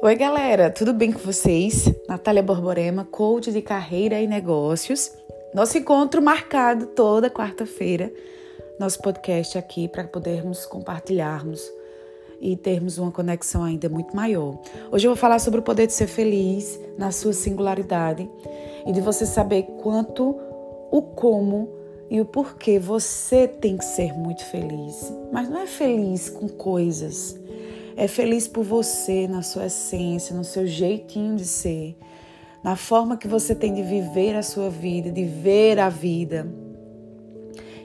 Oi, galera, tudo bem com vocês? Natália Borborema, coach de carreira e negócios. Nosso encontro marcado toda quarta-feira, nosso podcast aqui para podermos compartilharmos e termos uma conexão ainda muito maior. Hoje eu vou falar sobre o poder de ser feliz na sua singularidade e de você saber quanto, o como e o porquê você tem que ser muito feliz. Mas não é feliz com coisas, é feliz por você, na sua essência, no seu jeitinho de ser, na forma que você tem de viver a sua vida, de ver a vida.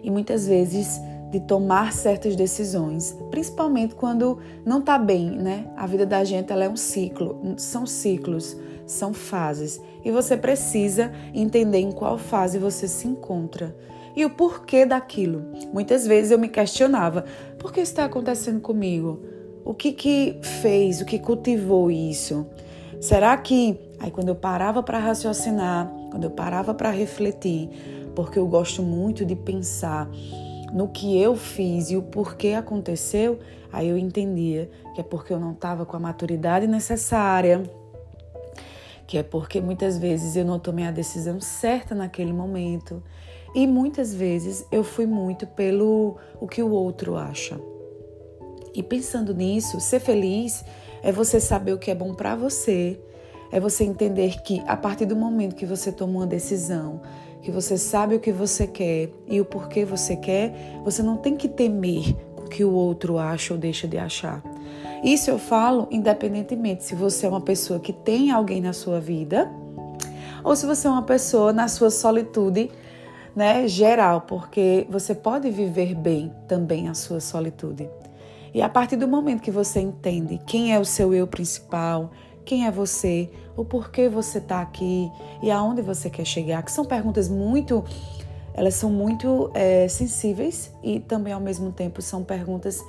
E muitas vezes de tomar certas decisões, principalmente quando não está bem, né? A vida da gente ela é um ciclo, são ciclos, são fases, e você precisa entender em qual fase você se encontra e o porquê daquilo. Muitas vezes eu me questionava: por que está acontecendo comigo? O que que fez? O que cultivou isso? Será que aí quando eu parava para raciocinar, quando eu parava para refletir, porque eu gosto muito de pensar no que eu fiz e o porquê aconteceu, aí eu entendia que é porque eu não estava com a maturidade necessária, que é porque muitas vezes eu não tomei a decisão certa naquele momento e muitas vezes eu fui muito pelo o que o outro acha. E pensando nisso, ser feliz é você saber o que é bom para você, é você entender que a partir do momento que você toma uma decisão, que você sabe o que você quer e o porquê você quer, você não tem que temer o que o outro acha ou deixa de achar. Isso eu falo independentemente se você é uma pessoa que tem alguém na sua vida ou se você é uma pessoa na sua solitude, né, geral, porque você pode viver bem também a sua solitude. E a partir do momento que você entende quem é o seu eu principal, quem é você, o porquê você está aqui e aonde você quer chegar, que são perguntas muito, elas são muito é, sensíveis e também ao mesmo tempo são perguntas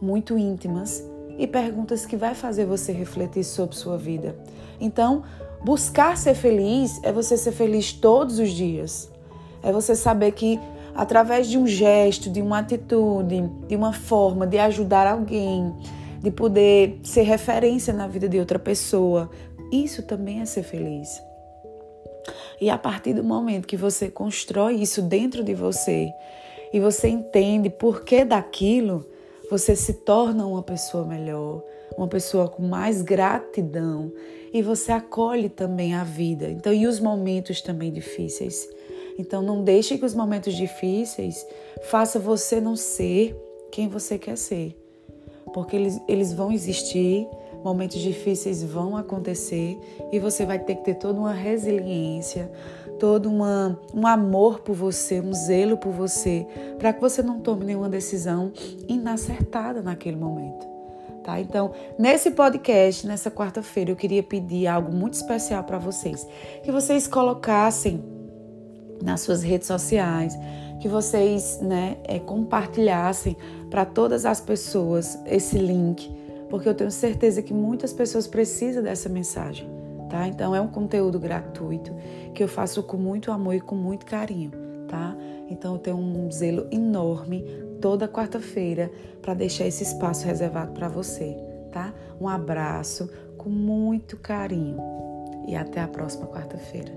muito íntimas e perguntas que vai fazer você refletir sobre sua vida. Então, buscar ser feliz é você ser feliz todos os dias. É você saber que através de um gesto, de uma atitude, de uma forma de ajudar alguém, de poder ser referência na vida de outra pessoa. Isso também é ser feliz. E a partir do momento que você constrói isso dentro de você e você entende por que daquilo, você se torna uma pessoa melhor, uma pessoa com mais gratidão e você acolhe também a vida. Então, e os momentos também difíceis. Então, não deixe que os momentos difíceis façam você não ser quem você quer ser porque eles, eles vão existir, momentos difíceis vão acontecer e você vai ter que ter toda uma resiliência, todo uma, um amor por você, um zelo por você, para que você não tome nenhuma decisão inacertada naquele momento. Tá? Então, nesse podcast, nessa quarta-feira, eu queria pedir algo muito especial para vocês, que vocês colocassem nas suas redes sociais, que vocês né, é, compartilhassem para todas as pessoas esse link, porque eu tenho certeza que muitas pessoas precisam dessa mensagem, tá? Então é um conteúdo gratuito que eu faço com muito amor e com muito carinho, tá? Então eu tenho um zelo enorme toda quarta-feira para deixar esse espaço reservado para você, tá? Um abraço com muito carinho e até a próxima quarta-feira.